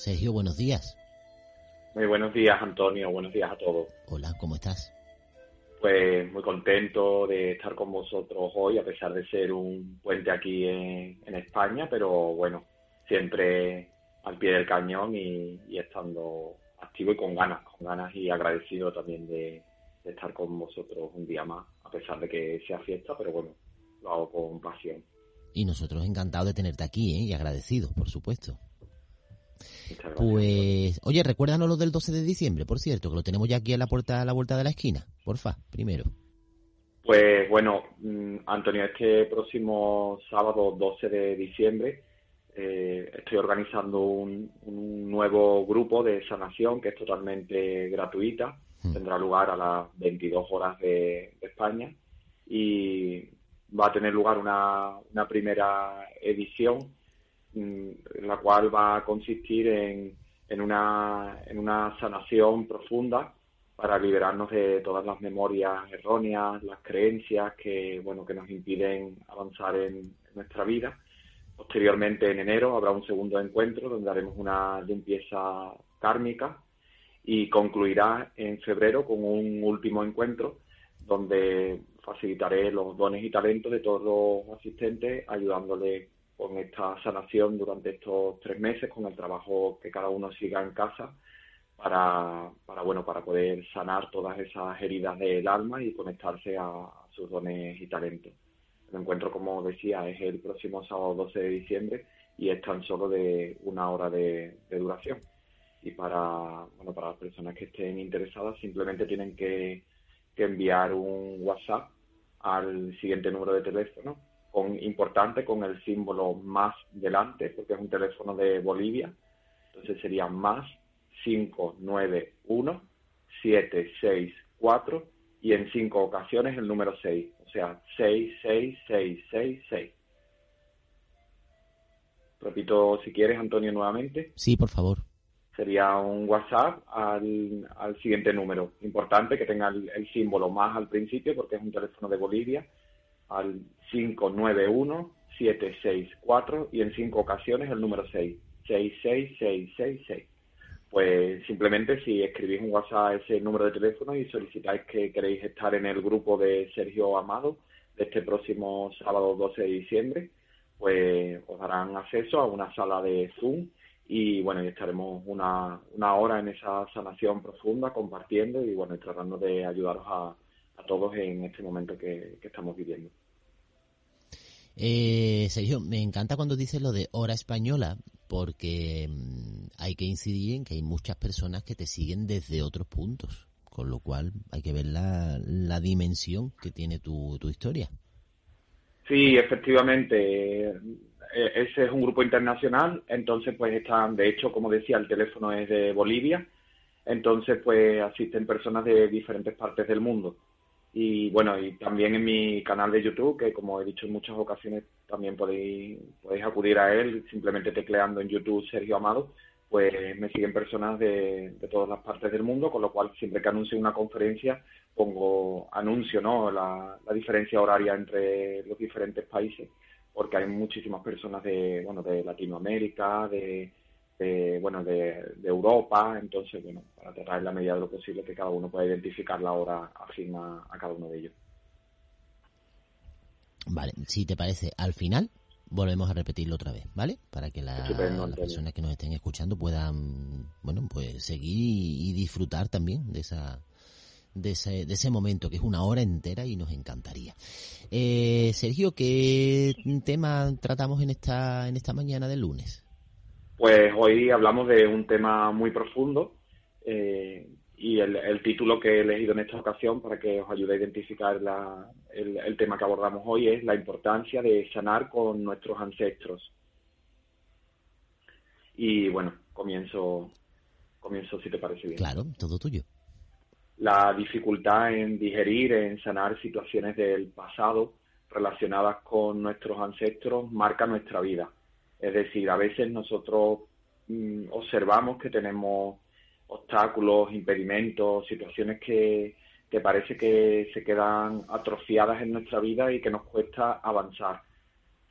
Sergio, buenos días. Muy buenos días, Antonio. Buenos días a todos. Hola, ¿cómo estás? Pues muy contento de estar con vosotros hoy, a pesar de ser un puente aquí en, España, pero bueno, siempre al pie del cañón y, estando activo y con ganas, con ganas y agradecido también de, de estar con vosotros un día más, a pesar de que sea fiesta, pero bueno, lo hago con pasión. Y nosotros encantados de tenerte aquí, ¿eh? y agradecidos, por supuesto. Pues, oye, recuérdanos lo del 12 de diciembre, por cierto, que lo tenemos ya aquí a la puerta, a la vuelta de la esquina. Porfa, primero. Pues bueno, mm, Antonio, este próximo sábado 12 de diciembre eh, estoy organizando un, nuevo grupo de sanación que es totalmente gratuita. Hmm. Tendrá lugar a las 22 horas de, España y va a tener lugar una, una primera edición la cual va a consistir en, en, una, en una sanación profunda para liberarnos de todas las memorias erróneas, las creencias que, bueno, que nos impiden avanzar en, nuestra vida. Posteriormente, en enero, habrá un segundo encuentro donde haremos una limpieza kármica y concluirá en febrero con un último encuentro donde facilitaré los dones y talentos de todos los asistentes ayudándoles con esta sanación durante estos tres meses, con el trabajo que cada uno siga en casa, para, para, bueno, para poder sanar todas esas heridas del alma y conectarse a, sus dones y talentos. El encuentro, como decía, es el próximo sábado 12 de diciembre y es tan solo de una hora de, duración. Y para, bueno, para las personas que estén interesadas, simplemente tienen que, que enviar un WhatsApp al siguiente número de teléfono, con, importante con el símbolo más delante, porque es un teléfono de Bolivia. Entonces sería más 591 764 y en cinco ocasiones el número 6, o sea, 66666. Repito si quieres, Antonio, nuevamente. Sí, por favor. Sería un WhatsApp al, al siguiente número. Importante que tenga el símbolo más al principio porque es un teléfono de Bolivia al 591-764 y en cinco ocasiones el número 6, 66666. Pues simplemente si escribís un WhatsApp a ese número de teléfono y solicitáis que queréis estar en el grupo de Sergio Amado de este próximo sábado 12 de diciembre, pues os darán acceso a una sala de Zoom y bueno, y estaremos una, una hora en esa sanación profunda compartiendo y bueno, tratando de ayudaros a, a todos en este momento que estamos viviendo. Eh, Sergio, me encanta cuando dices lo de hora española, porque mm, hay que incidir en que hay muchas personas que te siguen desde otros puntos, con lo cual hay que ver la, la dimensión que tiene tu, tu historia. Sí, efectivamente. Eh, ese es un grupo internacional, entonces pues están, de hecho, como decía, el teléfono es de Bolivia, entonces pues asisten personas de diferentes partes del mundo y bueno, y también en mi canal de YouTube, que como he dicho en muchas ocasiones, también podéis, podéis acudir a él simplemente tecleando en YouTube Sergio Amado, pues me siguen personas de, de todas las partes del mundo, con lo cual siempre que anuncio una conferencia pongo anuncio, ¿no? La, la diferencia horaria entre los diferentes países, porque hay muchísimas personas de, bueno, de Latinoamérica, de, de, bueno, de, Europa, entonces, bueno, para tratar en la medida de lo posible que cada uno pueda identificar la hora afín a, cada uno de ellos. Vale, si te parece, al final volvemos a repetirlo otra vez, ¿vale? Para que las personas que nos estén escuchando puedan, bueno, pues seguir y disfrutar también de esa de ese, de ese momento, que es una hora entera y nos encantaría. Eh, Sergio, ¿qué tema tratamos en esta, en esta mañana del lunes? Pues hoy hablamos de un tema muy profundo eh, y el, título que he elegido en esta ocasión para que os ayude a identificar el, tema que abordamos hoy es la importancia de sanar con nuestros ancestros. Y bueno, comienzo, comienzo si te parece bien. Claro, todo tuyo la dificultad en digerir, en sanar situaciones del pasado relacionadas con nuestros ancestros marca nuestra vida. Es decir, a veces nosotros mm, observamos que tenemos obstáculos, impedimentos, situaciones que, que parece que se quedan atrofiadas en nuestra vida y que nos cuesta avanzar.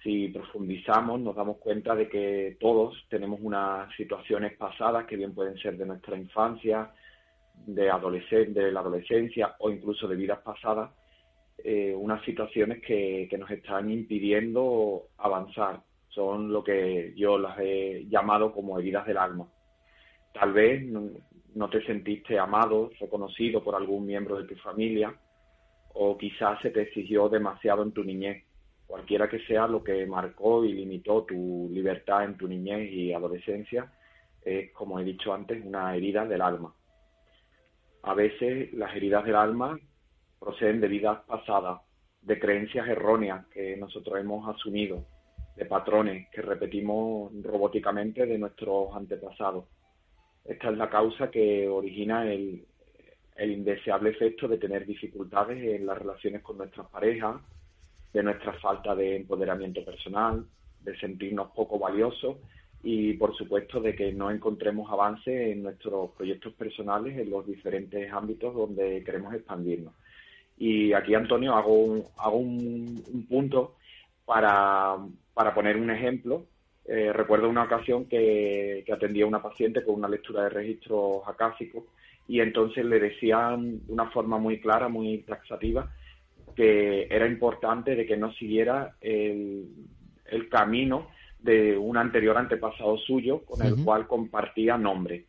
Si profundizamos nos damos cuenta de que todos tenemos unas situaciones pasadas que bien pueden ser de nuestra infancia, de, de la adolescencia o incluso de vidas pasadas, eh, unas situaciones que, que nos están impidiendo avanzar. Son lo que yo las he llamado como heridas del alma. Tal vez no, te sentiste amado, reconocido por algún miembro de tu familia, o quizás se te exigió demasiado en tu niñez. Cualquiera que sea lo que marcó y limitó tu libertad en tu niñez y adolescencia, es, como he dicho antes, una herida del alma. A veces las heridas del alma proceden de vidas pasadas, de creencias erróneas que nosotros hemos asumido, de patrones que repetimos robóticamente de nuestros antepasados. Esta es la causa que origina el, indeseable efecto de tener dificultades en las relaciones con nuestras parejas, de nuestra falta de empoderamiento personal, de sentirnos poco valiosos y por supuesto de que no encontremos avance en nuestros proyectos personales en los diferentes ámbitos donde queremos expandirnos. Y aquí, Antonio, hago un, hago un, punto para, para, poner un ejemplo. Eh, recuerdo una ocasión que, que atendía a una paciente con una lectura de registros acásicos y entonces le decían de una forma muy clara, muy taxativa, que era importante de que no siguiera el, el camino de un anterior antepasado suyo con el cual compartía nombre.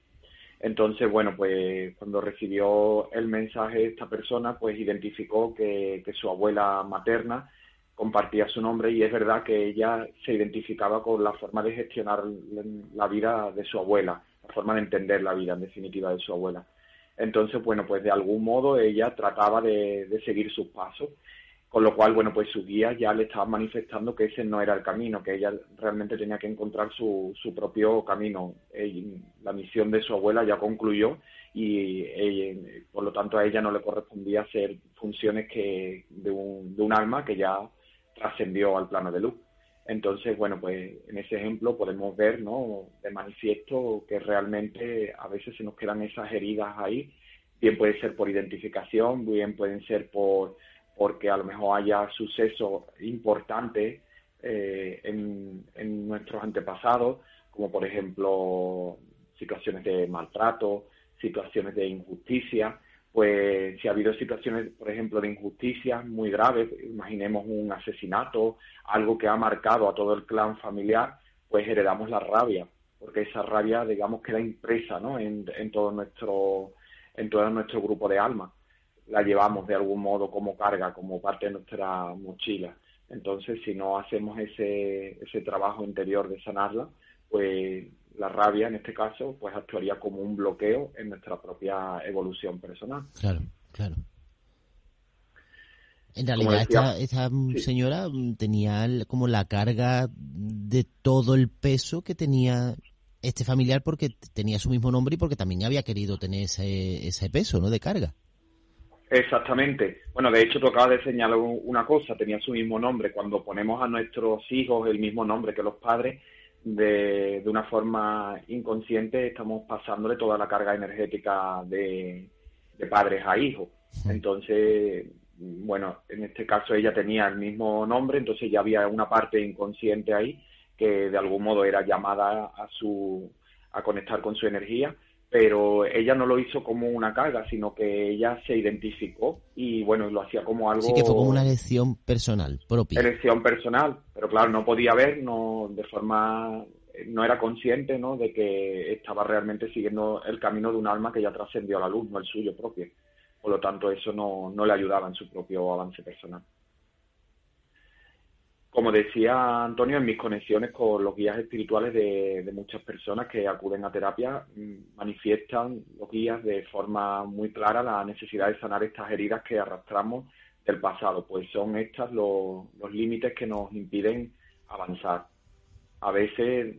Entonces, bueno, pues cuando recibió el mensaje esta persona, pues identificó que, su abuela materna compartía su nombre y es verdad que ella se identificaba con la forma de gestionar la vida de su abuela, la forma de entender la vida en definitiva de su abuela. Entonces, bueno, pues de algún modo ella trataba de, de seguir sus pasos con lo cual, bueno, pues su guía ya le estaba manifestando que ese no era el camino, que ella realmente tenía que encontrar su, su propio camino. la misión de su abuela ya concluyó y por lo tanto a ella no le correspondía hacer funciones que de un, de un alma que ya trascendió al plano de luz. Entonces, bueno, pues en ese ejemplo podemos ver, ¿no? De manifiesto que realmente a veces se nos quedan esas heridas ahí, bien puede ser por identificación, bien pueden ser por porque a lo mejor haya sucesos importantes eh, en, nuestros antepasados, como por ejemplo situaciones de maltrato, situaciones de injusticia, pues si ha habido situaciones, por ejemplo, de injusticia muy graves, imaginemos un asesinato, algo que ha marcado a todo el clan familiar, pues heredamos la rabia, porque esa rabia, digamos, queda impresa ¿no? en, en todo nuestro en todo nuestro grupo de almas la llevamos de algún modo como carga, como parte de nuestra mochila. Entonces, si no hacemos ese, ese trabajo interior de sanarla, pues la rabia, en este caso, pues actuaría como un bloqueo en nuestra propia evolución personal. Claro, claro. En realidad, esta, esta señora tenía como la carga de todo el peso que tenía este familiar porque tenía su mismo nombre y porque también había querido tener ese, ese peso, ¿no? De carga. Exactamente. Bueno, de hecho, tú acabas de señalar una cosa, tenía su mismo nombre. Cuando ponemos a nuestros hijos el mismo nombre que los padres, de, de una forma inconsciente estamos pasándole toda la carga energética de, de padres a hijos. Entonces, bueno, en este caso ella tenía el mismo nombre, entonces ya había una parte inconsciente ahí que de algún modo era llamada a su a conectar con su energía pero ella no lo hizo como una carga, sino que ella se identificó y bueno, lo hacía como algo... Sí, que fue como una elección personal, propia. Elección personal, pero claro, no podía ver, no de forma... no era consciente, ¿no?, de que estaba realmente siguiendo el camino de un alma que ya trascendió a la luz, no el suyo propio. por lo tanto eso no, no le ayudaba en su propio avance personal. Como decía Antonio, en mis conexiones con los guías espirituales de, muchas personas que acuden a terapia, mm, manifiestan los guías de forma muy clara la necesidad de sanar estas heridas que arrastramos del pasado, pues son estas los, límites que nos impiden avanzar. A veces,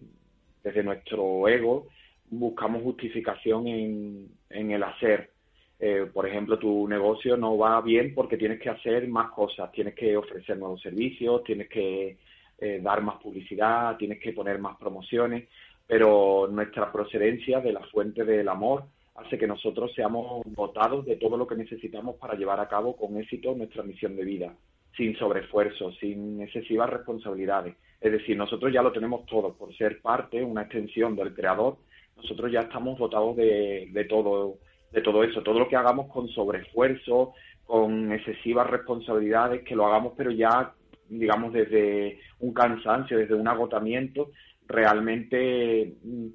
desde nuestro ego, buscamos justificación en, en el hacer, eh, por ejemplo, tu negocio no va bien porque tienes que hacer más cosas, tienes que ofrecer nuevos servicios, tienes que eh, dar más publicidad, tienes que poner más promociones, pero nuestra procedencia de la fuente del amor hace que nosotros seamos dotados de todo lo que necesitamos para llevar a cabo con éxito nuestra misión de vida, sin sobreesfuerzo, sin excesivas responsabilidades. Es decir, nosotros ya lo tenemos todo, por ser parte, una extensión del Creador, nosotros ya estamos dotados de, de todo de todo eso, todo lo que hagamos con sobreesfuerzo, con excesivas responsabilidades, que lo hagamos pero ya, digamos, desde un cansancio, desde un agotamiento, realmente mm,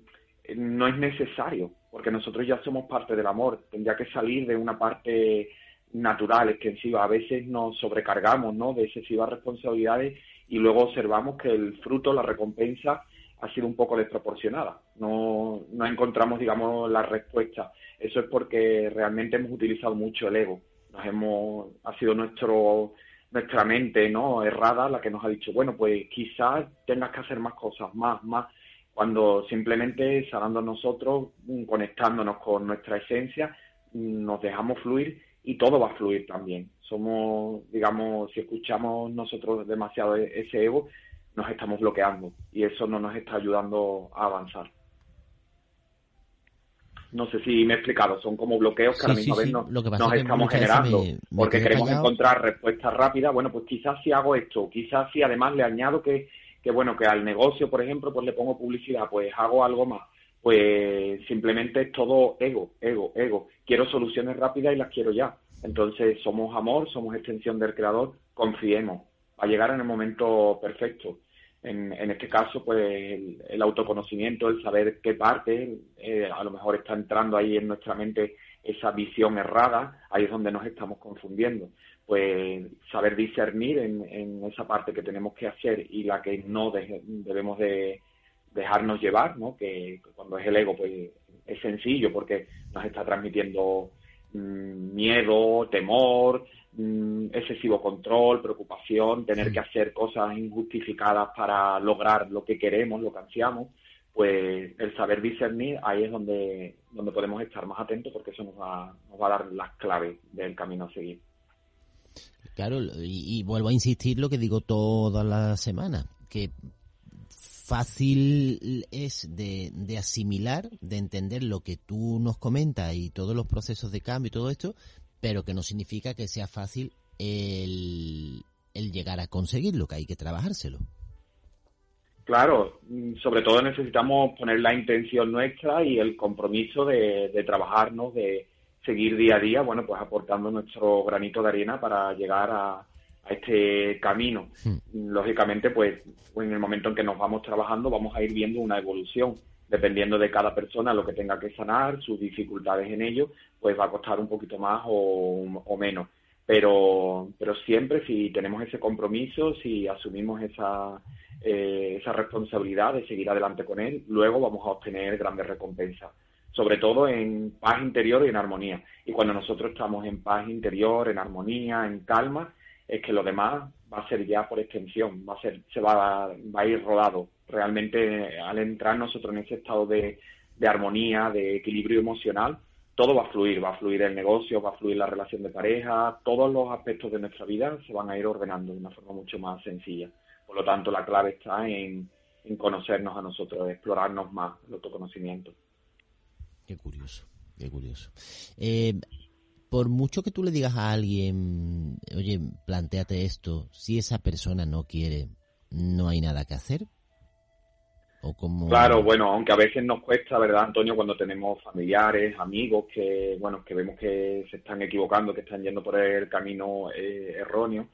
no es necesario, porque nosotros ya somos parte del amor, tendría que salir de una parte natural, extensiva, a veces nos sobrecargamos ¿no? de excesivas responsabilidades y luego observamos que el fruto, la recompensa, ha sido un poco desproporcionada. No, no encontramos, digamos, la respuesta. Eso es porque realmente hemos utilizado mucho el ego. Nos hemos, ha sido nuestro, nuestra mente, ¿no? Errada la que nos ha dicho, bueno, pues quizás tengas que hacer más cosas, más, más, cuando simplemente sanando nosotros, conectándonos con nuestra esencia, nos dejamos fluir y todo va a fluir también. Somos, digamos, si escuchamos nosotros demasiado e-, ese ego, nos estamos bloqueando y eso no nos está ayudando a avanzar. No sé si me he explicado, son como bloqueos que a la misma vez nos, estamos generando, porque queremos encontrar respuestas rápidas. Bueno, pues quizás si hago esto, quizás si además le añado que, que, bueno, que al negocio, por ejemplo, pues le pongo publicidad, pues hago algo más. Pues simplemente es todo ego, ego, ego. Quiero soluciones rápidas y las quiero ya. Entonces somos amor, somos extensión del creador, confiemos. Va a llegar en el momento perfecto en, en este caso, pues el, autoconocimiento, el saber qué parte, eh, a lo mejor está entrando ahí en nuestra mente esa visión errada, ahí es donde nos estamos confundiendo. Pues saber discernir en, esa parte que tenemos que hacer y la que no debemos de dejarnos llevar, ¿no? Que, cuando es el ego, pues es sencillo porque nos está transmitiendo mm, miedo, temor, Mm, excesivo control, preocupación, tener que hacer cosas injustificadas para lograr lo que queremos, lo que ansiamos, pues el saber discernir, ahí es donde, donde podemos estar más atentos porque eso nos va, nos va a dar las claves del camino a seguir. Claro, y, vuelvo a insistir lo que digo toda la semana, que fácil es de, de, asimilar, de entender lo que tú nos comentas y todos los procesos de cambio y todo esto, pero que no significa que sea fácil el, llegar a conseguirlo, que hay que trabajárselo. Claro, sobre todo necesitamos poner la intención nuestra y el compromiso de, de trabajarnos, de seguir día a día, bueno, pues aportando nuestro granito de arena para llegar a, a este camino. Hmm. Lógicamente, pues en el momento en que nos vamos trabajando vamos a ir viendo una evolución dependiendo de cada persona lo que tenga que sanar, sus dificultades en ello, pues va a costar un poquito más o, menos. Pero, pero siempre si tenemos ese compromiso, si asumimos esa, eh, esa responsabilidad de seguir adelante con él, luego vamos a obtener grandes recompensas, sobre todo en paz interior y en armonía. Y cuando nosotros estamos en paz interior, en armonía, en calma, es que lo demás va a ser ya por extensión, va a ser, se va, va a ir rodado realmente al entrar nosotros en ese estado de, armonía, de equilibrio emocional, todo va a fluir, va a fluir el negocio, va a fluir la relación de pareja, todos los aspectos de nuestra vida se van a ir ordenando de una forma mucho más sencilla. Por lo tanto, la clave está en, conocernos a nosotros, explorarnos más el autoconocimiento. Qué curioso, qué curioso. Eh, por mucho que tú le digas a alguien, oye, planteate esto, si esa persona no quiere, no hay nada que hacer. Claro, bueno, aunque a veces nos cuesta, ¿verdad, Antonio? Cuando tenemos familiares, amigos que, bueno, que vemos que se están equivocando, que están yendo por el camino eh, erróneo,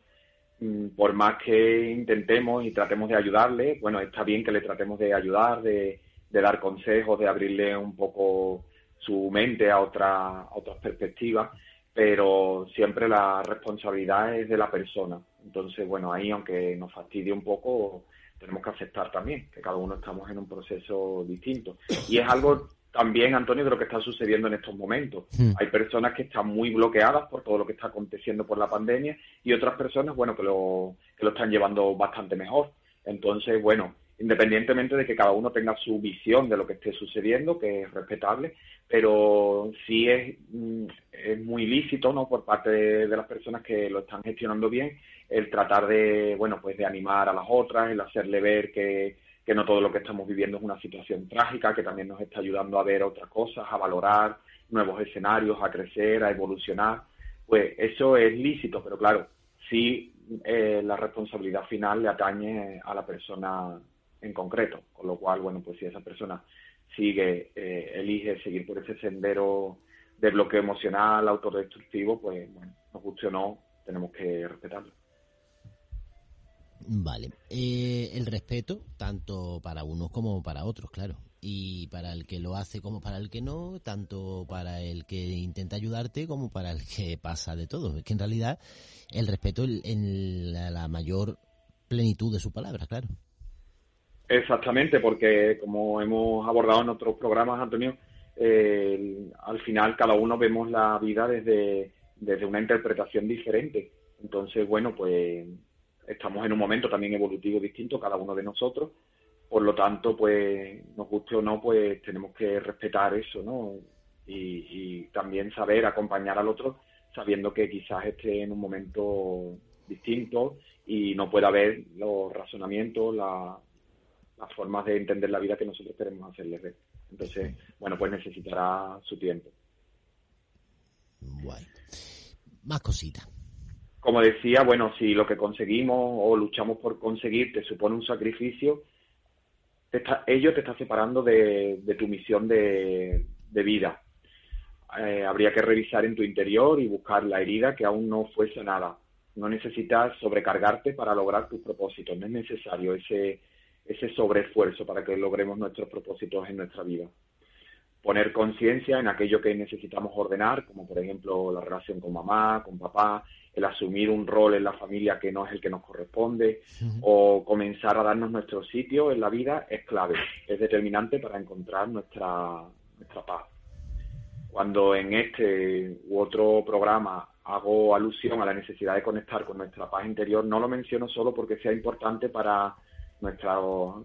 mm, por más que intentemos y tratemos de ayudarle, bueno, está bien que le tratemos de ayudar, de, dar consejos, de abrirle un poco su mente a, otra, a otras perspectivas, pero siempre la responsabilidad es de la persona. Entonces, bueno, ahí aunque nos fastidie un poco, tenemos que aceptar también que cada uno estamos en un proceso distinto. Y es algo también, Antonio, de lo que está sucediendo en estos momentos. Hmm. Hay personas que están muy bloqueadas por todo lo que está aconteciendo por la pandemia y otras personas, bueno, que lo, que lo están llevando bastante mejor. Entonces, bueno, independientemente de que cada uno tenga su visión de lo que esté sucediendo, que es respetable, pero sí es, mm, es muy lícito, ¿no? Por parte de, las personas que lo están gestionando bien, el tratar de, bueno, pues de animar a las otras, el hacerle ver que, que no todo lo que estamos viviendo es una situación trágica, que también nos está ayudando a ver otras cosas, a valorar nuevos escenarios, a crecer, a evolucionar. Pues eso es lícito, pero claro, sí eh, la responsabilidad final le atañe a la persona en concreto, con lo cual, bueno, pues si esa persona sigue, eh, elige seguir por ese sendero de bloqueo emocional, autodestructivo, pues bueno, nos guste o no, tenemos que respetarlo. Vale. Eh, el respeto, tanto para unos como para otros, claro. Y para el que lo hace como para el que no, tanto para el que intenta ayudarte como para el que pasa de todo. Es que en realidad el respeto en la, mayor plenitud de su palabra, claro. Exactamente, porque como hemos abordado en otros programas, Antonio, eh, al final cada uno vemos la vida desde, una interpretación diferente. Entonces, bueno, pues estamos en un momento también evolutivo distinto, cada uno de nosotros. Por lo tanto, pues, nos guste o no, pues tenemos que respetar eso, ¿no? Y, también saber acompañar al otro sabiendo que quizás esté en un momento distinto y no pueda ver los razonamientos, las formas de entender la vida que nosotros queremos hacerle ver. Entonces, bueno, pues necesitará su tiempo. Bueno. Más cositas como decía, bueno, si lo que conseguimos o luchamos por conseguir te supone un sacrificio, ello te está separando de, tu misión de, vida. Eh, habría que revisar en tu interior y buscar la herida que aún no fuese nada. No necesitas sobrecargarte para lograr tus propósitos, no es necesario ese, ese sobreesfuerzo para que logremos nuestros propósitos en nuestra vida. Poner conciencia en aquello que necesitamos ordenar, como por ejemplo la relación con mamá, con papá, el asumir un rol en la familia que no es el que nos corresponde o comenzar a darnos nuestro sitio en la vida es clave, es determinante para encontrar nuestra, nuestra paz. Cuando en este u otro programa hago alusión a la necesidad de conectar con nuestra paz interior, no lo menciono solo porque sea importante para, nuestra,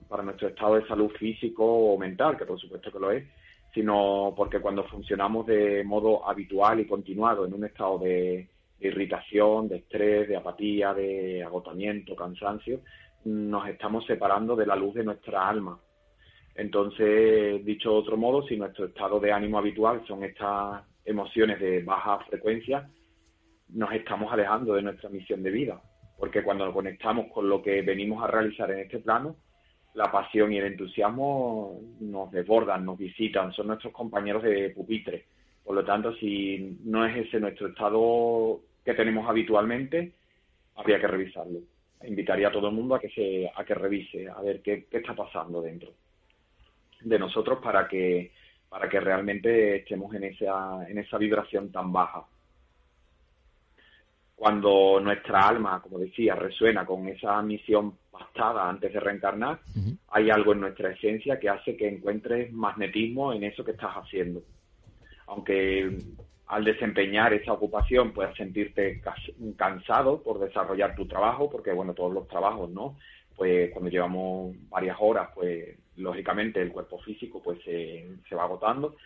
para nuestro estado de salud físico o mental, que por supuesto que lo es, sino porque cuando funcionamos de modo habitual y continuado en un estado de de irritación, de estrés, de apatía, de agotamiento, cansancio, nos estamos separando de la luz de nuestra alma. Entonces, dicho de otro modo, si nuestro estado de ánimo habitual son estas emociones de baja frecuencia, nos estamos alejando de nuestra misión de vida, porque cuando nos conectamos con lo que venimos a realizar en este plano, la pasión y el entusiasmo nos desbordan, nos visitan, son nuestros compañeros de pupitre. Por lo tanto, si no es ese nuestro estado que tenemos habitualmente, habría que revisarlo. Invitaría a todo el mundo a que se, a que revise, a ver qué, qué está pasando dentro de nosotros para que, para que realmente estemos en esa, en esa vibración tan baja. Cuando nuestra alma, como decía, resuena con esa misión pasada antes de reencarnar, hay algo en nuestra esencia que hace que encuentres magnetismo en eso que estás haciendo. Aunque al desempeñar esa ocupación puedas sentirte cansado por desarrollar tu trabajo, porque bueno, todos los trabajos, ¿no? Pues cuando llevamos varias horas, pues lógicamente el cuerpo físico pues se, se va agotando,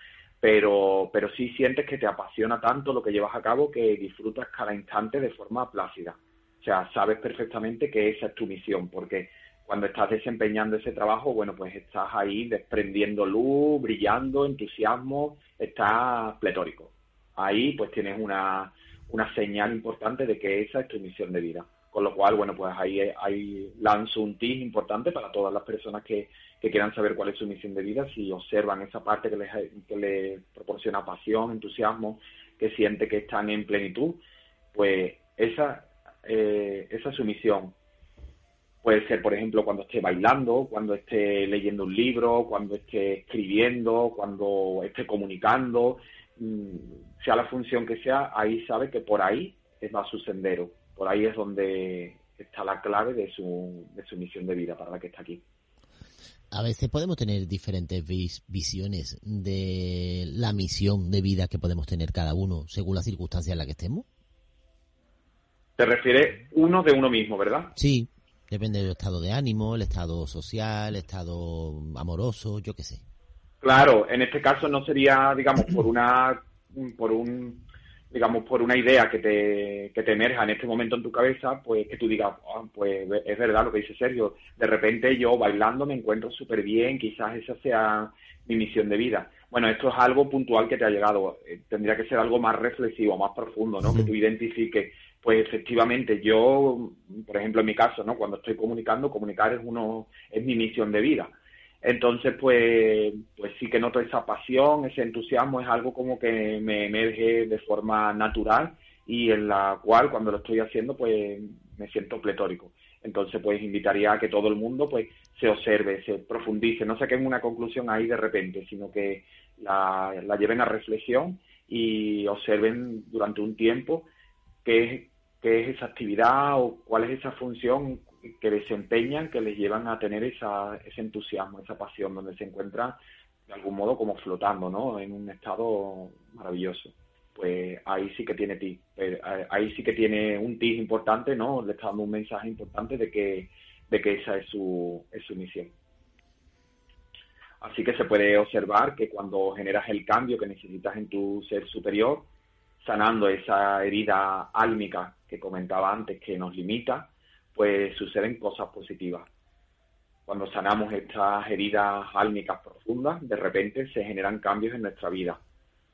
pero, pero sí sientes que te apasiona tanto lo que llevas a cabo que disfrutas cada instante de forma plácida. O sea, sabes perfectamente que esa es tu misión, porque cuando estás desempeñando ese trabajo, bueno, pues estás ahí desprendiendo luz, brillando, entusiasmo, estás pletórico ahí pues tienes una, una señal importante de que esa es tu misión de vida. Con lo cual, bueno, pues ahí, ahí lanzo un tip importante para todas las personas que, que quieran saber cuál es su misión de vida, si observan esa parte que les, que les proporciona pasión, entusiasmo, que siente que están en plenitud, pues esa, eh, esa es su misión. Puede ser, por ejemplo, cuando esté bailando, cuando esté leyendo un libro, cuando esté escribiendo, cuando esté comunicando, mm, sea la función que sea, ahí sabe que por ahí va su sendero, por ahí es donde está la clave de su, de su misión de vida para la que está aquí. A veces podemos tener diferentes visiones de la misión de vida que podemos tener cada uno según la circunstancia en la que estemos. Te refieres uno de uno mismo, ¿verdad? Sí, depende del estado de ánimo, el estado social, el estado amoroso, yo qué sé. Claro, en este caso no sería, digamos, por una por un digamos, por una idea que te, que te emerja en este momento en tu cabeza, pues que tú digas, ah, pues es verdad lo que dice Sergio, de repente yo bailando me encuentro súper bien, quizás esa sea mi misión de vida. Bueno, esto es algo puntual que te ha llegado, eh, tendría que ser algo más reflexivo, más profundo, ¿no? Que tú identifiques, pues efectivamente yo, por ejemplo en mi caso, ¿no? Cuando estoy comunicando, comunicar es uno, es mi misión de vida entonces, pues, pues sí que noto esa pasión, ese entusiasmo, es algo como que me emerge de forma natural y en la cual cuando lo estoy haciendo, pues me siento pletórico. Entonces, pues invitaría a que todo el mundo, pues, se observe, se profundice, no saquen una conclusión ahí de repente, sino que la, la lleven a reflexión y observen durante un tiempo qué es, qué es esa actividad o cuál es esa función que desempeñan, que les llevan a tener esa, ese entusiasmo, esa pasión, donde se encuentran de algún modo como flotando, ¿no? En un estado maravilloso. Pues ahí sí que tiene ti, eh, ahí sí que tiene un tis importante, ¿no? Le está dando un mensaje importante de que, de que esa es su, es su misión. Así que se puede observar que cuando generas el cambio que necesitas en tu ser superior, sanando esa herida álmica que comentaba antes que nos limita, pues suceden cosas positivas. Cuando sanamos estas heridas álmicas profundas, de repente se generan cambios en nuestra vida.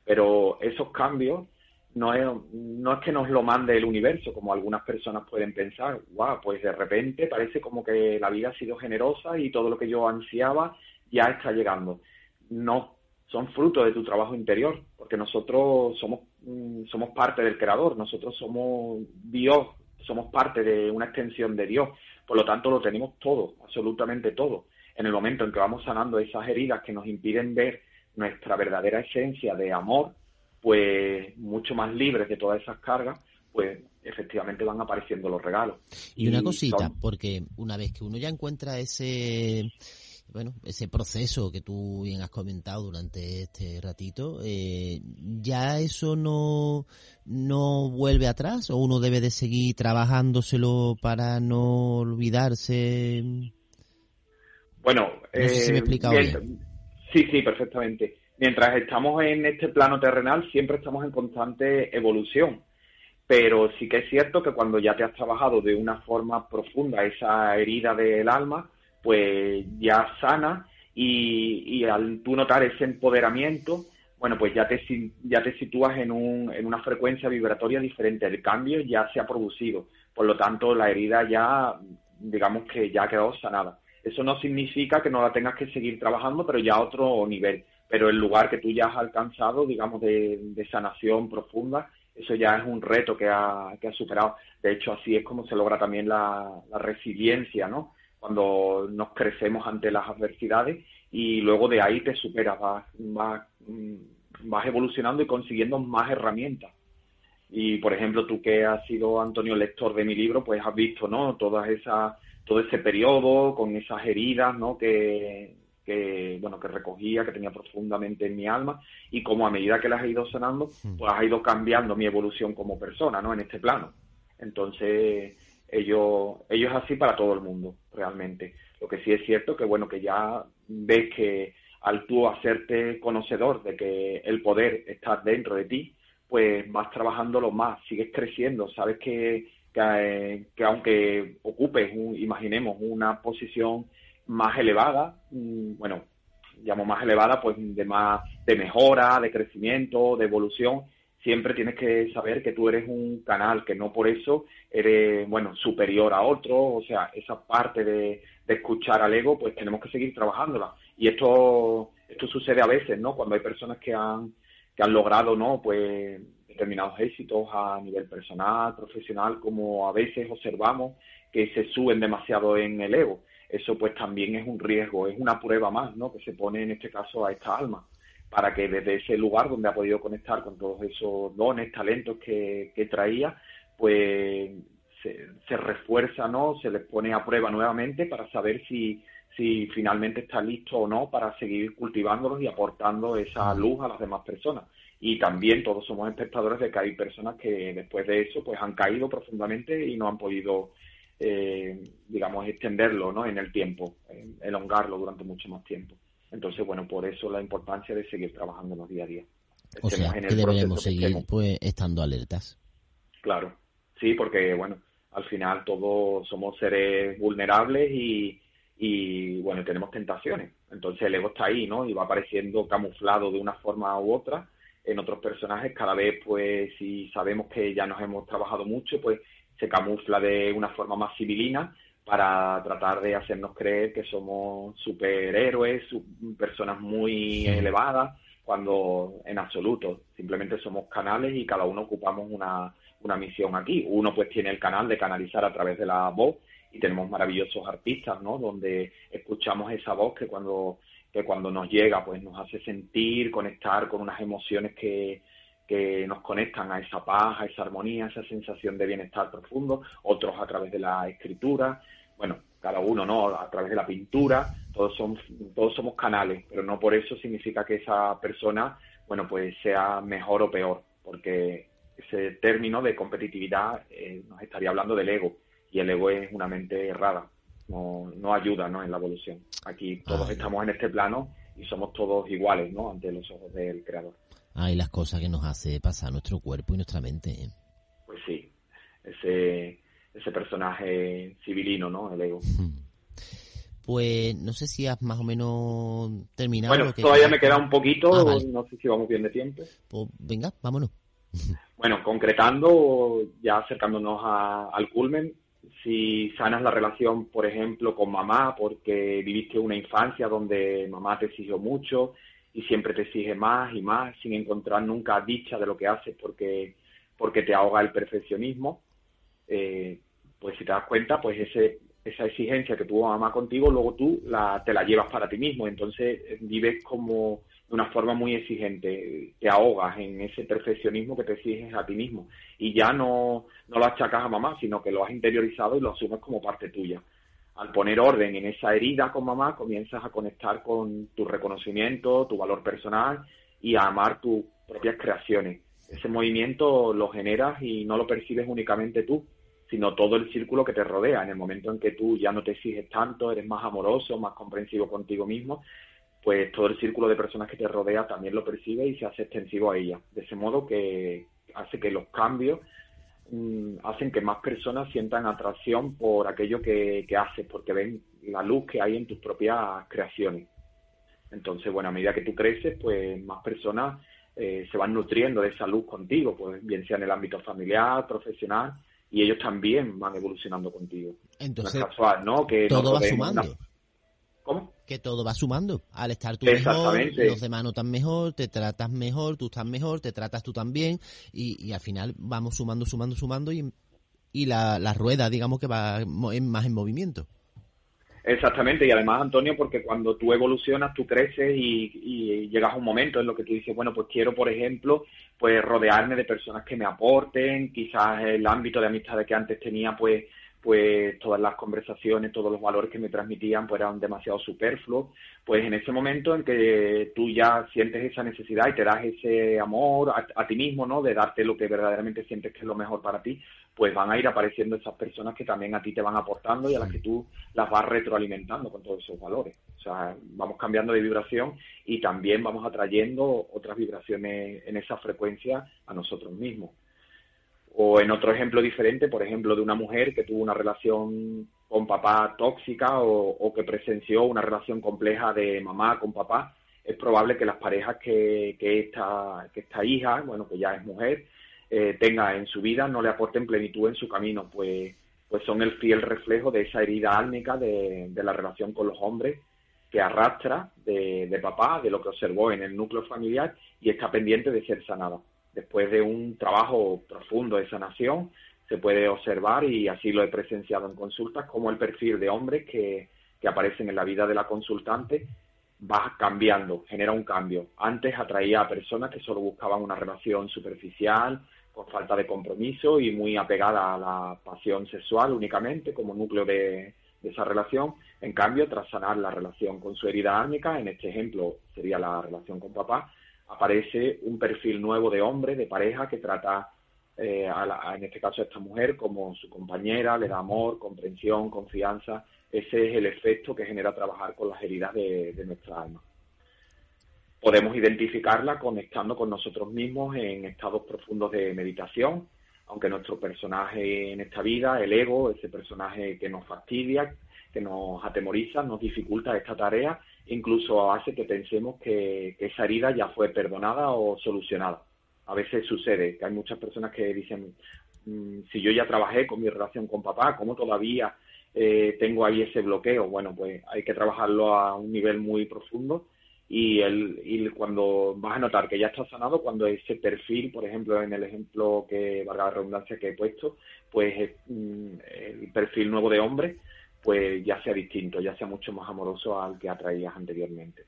Pero esos cambios no es, no es que nos lo mande el universo, como algunas personas pueden pensar, wow, pues de repente parece como que la vida ha sido generosa y todo lo que yo ansiaba ya está llegando. No, son fruto de tu trabajo interior, porque nosotros somos, mm, somos parte del creador, nosotros somos Dios somos parte de una extensión de Dios, por lo tanto lo tenemos todo, absolutamente todo. En el momento en que vamos sanando esas heridas que nos impiden ver nuestra verdadera esencia de amor, pues mucho más libres de todas esas cargas, pues efectivamente van apareciendo los regalos. Y, una cosita, porque una vez que uno ya encuentra ese bueno, ese proceso que tú bien has comentado durante este ratito, eh, ¿ya eso no, no vuelve atrás o uno debe de seguir trabajándoselo para no olvidarse? Bueno, no sé si me he eh, bien. Sí, sí, perfectamente. Mientras estamos en este plano terrenal, siempre estamos en constante evolución. Pero sí que es cierto que cuando ya te has trabajado de una forma profunda esa herida del alma, pues ya sana y, al tú notar ese empoderamiento, bueno, pues ya te, ya te sitúas en, un, en una frecuencia vibratoria diferente. El cambio ya se ha producido. Por lo tanto, la herida ya, digamos que ya ha quedado sanada. Eso no significa que no la tengas que seguir trabajando, pero ya a otro nivel. Pero el lugar que tú ya has alcanzado, digamos, de, sanación profunda, eso ya es un reto que ha, que ha superado. De hecho, así es como se logra también la, la resiliencia, ¿no? Cuando nos crecemos ante las adversidades y luego de ahí te superas, vas, vas, mm, vas evolucionando y consiguiendo más herramientas. Y por ejemplo, tú que has sido Antonio lector de mi libro, pues has visto, ¿no? Todas esas, todo ese periodo con esas heridas, ¿no? Que, que, bueno, que recogía, que tenía profundamente en mi alma y como a medida que las he ido sanando, hmm. pues ha ido cambiando mi evolución como persona, ¿no? En este plano. Entonces, ello, ello es así para todo el mundo, realmente. Lo que sí es cierto que, bueno, que ya ves que al tú hacerte conocedor de que el poder está dentro de ti, pues vas trabajándolo más, sigues creciendo, sabes que, que, aunque ocupes, imaginemos, una posición más elevada, mm, bueno, llamo más elevada, pues de más, de mejora, de crecimiento, de evolución, siempre tienes que saber que tú eres un canal, que no por eso eres, bueno, superior a otro, o sea, esa parte de, escuchar al ego, pues tenemos que seguir trabajándola. Y esto, esto sucede a veces, ¿no? Cuando hay personas que han, que han logrado, ¿no? Pues determinados éxitos a nivel personal, profesional, como a veces observamos que se suben demasiado en el ego. Eso pues también es un riesgo, es una prueba más, ¿no? Que se pone en este caso a esta alma para que desde ese lugar donde ha podido conectar con todos esos dones, talentos que, traía, pues se, refuerza, ¿no? Se les pone a prueba nuevamente para saber si, si finalmente está listo o no para seguir cultivándolos y aportando esa luz a las demás personas. Y también todos somos espectadores de que hay personas que después de eso pues han caído profundamente y no han podido, eh, digamos, extenderlo, ¿no? En el tiempo, elongarlo durante mucho más tiempo. Entonces, bueno, por eso la importancia de seguir trabajando los día a día. O sea, que deberemos seguir pues estando alertas. Claro, sí, porque bueno, al final todos somos seres vulnerables y, y bueno, tenemos tentaciones. Entonces el ego está ahí, ¿no? Y va apareciendo camuflado de una forma u otra en otros personajes. Cada vez, pues, si sabemos que ya nos hemos trabajado mucho, pues se camufla de una forma más civilina para tratar de hacernos creer que somos superhéroes, personas muy elevadas, cuando en absoluto simplemente somos canales y cada uno ocupamos una, una misión aquí. Uno pues tiene el canal de canalizar a través de la voz y tenemos maravillosos artistas, ¿no? Donde escuchamos esa voz que cuando que cuando nos llega pues nos hace sentir, conectar con unas emociones que, que nos conectan a esa paz, a esa armonía, a esa sensación de bienestar profundo, otros a través de la escritura, bueno, cada uno, ¿no? A través de la pintura, todos somos, todos somos canales, pero no por eso significa que esa persona, bueno, pues sea mejor o peor, porque ese término de competitividad eh, nos estaría hablando del ego, y el ego es una mente errada, no, no ayuda, ¿no? En la evolución. Aquí todos estamos en este plano y somos todos iguales, ¿no? Ante los ojos del creador. Ah, y las cosas que nos hace pasar nuestro cuerpo y nuestra mente. ¿eh? Pues sí, ese ese personaje civilino, ¿no? El ego. Pues no sé si has más o menos terminado. Bueno, todavía me queda un poquito, ah, no sé si vamos bien de tiempo. Pues venga, vámonos. Bueno, concretando, ya acercándonos al culmen, si sanas la relación, por ejemplo, con mamá, porque viviste una infancia donde mamá te exigió mucho y siempre te exige más y más, sin encontrar nunca dicha de lo que haces porque, porque te ahoga el perfeccionismo, eh, pues si te das cuenta, pues ese, esa exigencia que tuvo mamá contigo, luego tú la, te la llevas para ti mismo, entonces eh, vives como de una forma muy exigente, te ahogas en ese perfeccionismo que te exiges a ti mismo y ya no, no lo achacas a mamá, sino que lo has interiorizado y lo asumes como parte tuya. Al poner orden en esa herida con mamá, comienzas a conectar con tu reconocimiento, tu valor personal y a amar tus propias creaciones. Ese movimiento lo generas y no lo percibes únicamente tú, sino todo el círculo que te rodea. En el momento en que tú ya no te exiges tanto, eres más amoroso, más comprensivo contigo mismo, pues todo el círculo de personas que te rodea también lo percibe y se hace extensivo a ella. De ese modo que hace que los cambios mm, hacen que más personas sientan atracción por aquello que, haces, porque ven la luz que hay en tus propias creaciones. Entonces, bueno, a medida que tú creces, pues más personas eh, se van nutriendo de esa luz contigo, pues bien sea en el ámbito familiar, profesional, y ellos también van evolucionando contigo. Entonces, no Que todo va sumando. ¿Cómo? Que todo va sumando. Al estar tú mejor, los demás notan mejor, te tratas mejor, tú estás mejor, te tratas tú también, y, al final vamos sumando, sumando, sumando, y, y la, la rueda, digamos que va más en movimiento. Exactamente, y además, Antonio, porque cuando tú evolucionas, tú creces y, llegas a un momento en lo que tú dices, bueno, pues quiero, por ejemplo, pues rodearme de personas que me aporten, quizás el ámbito de amistades que antes tenía, pues pues todas las conversaciones, todos los valores que me transmitían pues eran demasiado superfluos, pues en ese momento en que tú ya sientes esa necesidad y te das ese amor a, ti mismo, ¿no? De darte lo que verdaderamente sientes que es lo mejor para ti, pues van a ir apareciendo esas personas que también a ti te van aportando y a las que tú las vas retroalimentando con todos esos valores. O sea, vamos cambiando de vibración y también vamos atrayendo otras vibraciones en esa frecuencia a nosotros mismos. O en otro ejemplo diferente, por ejemplo, de una mujer que tuvo una relación con papá tóxica o, que presenció una relación compleja de mamá con papá, es probable que las parejas que, esta, que esta hija, bueno, que ya es mujer, eh, tenga en su vida no le aporten plenitud en su camino, pues, pues son el fiel reflejo de esa herida álmica de, la relación con los hombres que arrastra de papá, de lo que observó en el núcleo familiar y está pendiente de ser sanada después de un trabajo profundo de sanación, se puede observar, y así lo he presenciado en consultas, como el perfil de hombres que, que aparecen en la vida de la consultante va cambiando, genera un cambio. Antes atraía a personas que solo buscaban una relación superficial, con falta de compromiso y muy apegada a la pasión sexual únicamente como núcleo de, esa relación. En cambio, tras sanar la relación con su herida ármica, en este ejemplo sería la relación con papá, aparece un perfil nuevo de hombre, de pareja, que trata eh, a, en este caso a esta mujer como su compañera, le da amor, comprensión, confianza ese es el efecto que genera trabajar con las heridas de, nuestra alma. Podemos identificarla conectando con nosotros mismos en estados profundos de meditación, aunque nuestro personaje en esta vida, el ego, ese personaje que nos fastidia, que nos atemoriza, nos dificulta esta tarea, incluso hace que pensemos que, que, esa herida ya fue perdonada o solucionada. A veces sucede que hay muchas personas que dicen, mm, si yo ya trabajé con mi relación con papá, ¿cómo todavía eh, tengo ahí ese bloqueo. Bueno, pues hay que trabajarlo a un nivel muy profundo y, el, y cuando vas a notar que ya está sanado, cuando ese perfil, por ejemplo, en el ejemplo que, valga la redundancia que he puesto, pues mm, el perfil nuevo de hombre, pues ya sea distinto, ya sea mucho más amoroso al que atraías anteriormente.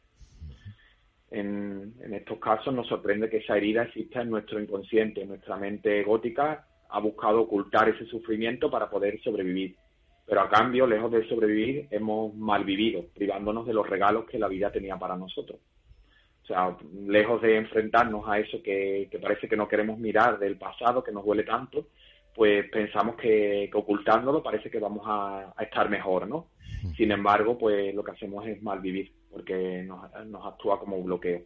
En, estos casos nos sorprende que esa herida exista en nuestro inconsciente, nuestra mente gótica ha buscado ocultar ese sufrimiento para poder sobrevivir pero a cambio, lejos de sobrevivir, hemos malvivido, privándonos de los regalos que la vida tenía para nosotros. O sea, lejos de enfrentarnos a eso que, parece que no queremos mirar del pasado, que nos duele tanto, pues pensamos que, ocultándolo parece que vamos a, estar mejor, ¿no? Sin embargo, pues lo que hacemos es malvivir, porque nos, nos actúa como un bloqueo.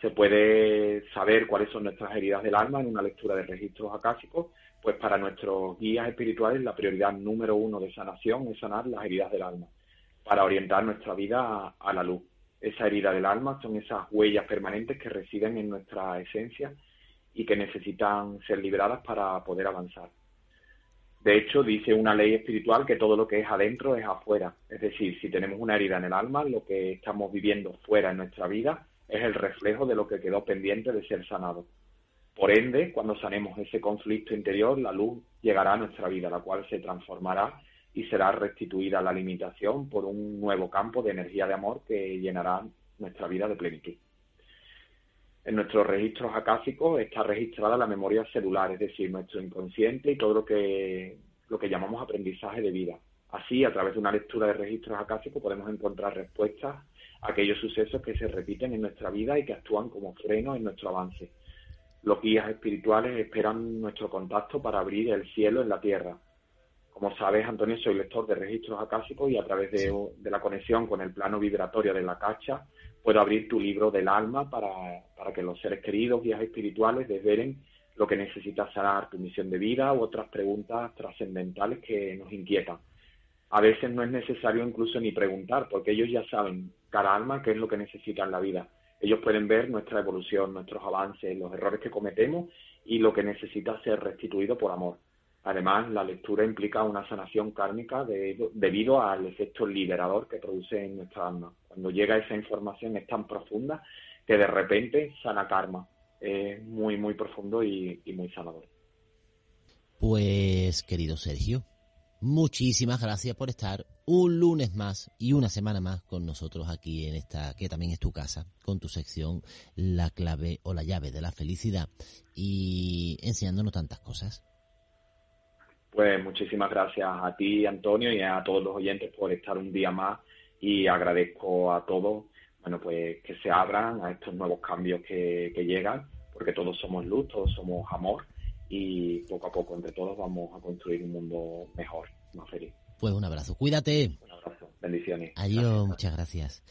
Se puede saber cuáles son nuestras heridas del alma en una lectura de registros acásicos pues para nuestros guías espirituales la prioridad número uno de sanación es sanar las heridas del alma, para orientar nuestra vida a, la luz. Esa herida del alma son esas huellas permanentes que residen en nuestra esencia y que necesitan ser liberadas para poder avanzar. De hecho, dice una ley espiritual que todo lo que es adentro es afuera. Es decir, si tenemos una herida en el alma, lo que estamos viviendo fuera en nuestra vida es el reflejo de lo que quedó pendiente de ser sanado. Por ende, cuando sanemos ese conflicto interior, la luz llegará a nuestra vida, la cual se transformará y será restituida la limitación por un nuevo campo de energía de amor que llenará nuestra vida de plenitud. En nuestros registros acásicos está registrada la memoria celular, es decir, nuestro inconsciente y todo lo que, lo que llamamos aprendizaje de vida. Así, a través de una lectura de registros acásicos podemos encontrar respuestas a aquellos sucesos que se repiten en nuestra vida y que actúan como freno en nuestro avance los guías espirituales esperan nuestro contacto para abrir el cielo en la tierra. Como sabes, Antonio, soy lector de registros acásicos y a través de, la conexión con el plano vibratorio de la cacha puedo abrir tu libro del alma para, para que los seres queridos, guías espirituales, desvelen lo que necesitas sanar, tu misión de vida u otras preguntas trascendentales que nos inquietan. A veces no es necesario incluso ni preguntar, porque ellos ya saben, cada alma, qué es lo que necesita en la vida ellos pueden ver nuestra evolución, nuestros avances, los errores que cometemos y lo que necesita ser restituido por amor. Además, la lectura implica una sanación kármica debido al efecto liberador que produce en nuestra alma. Cuando llega esa información es tan profunda que de repente sana karma. Es muy, muy profundo y muy sanador. Pues, querido Sergio, muchísimas gracias por estar un lunes más y una semana más con nosotros aquí en esta, que también es tu casa, con tu sección La clave o la llave de la felicidad y enseñándonos tantas cosas. Pues muchísimas gracias a ti, Antonio, y a todos los oyentes por estar un día más y agradezco a todos, bueno, pues que se abran a estos nuevos cambios que, que llegan, porque todos somos luz, todos somos amor y poco a poco entre todos vamos a construir un mundo mejor, más feliz. Pues un abrazo, cuídate. Un abrazo, bendiciones. Adiós, muchas gracias.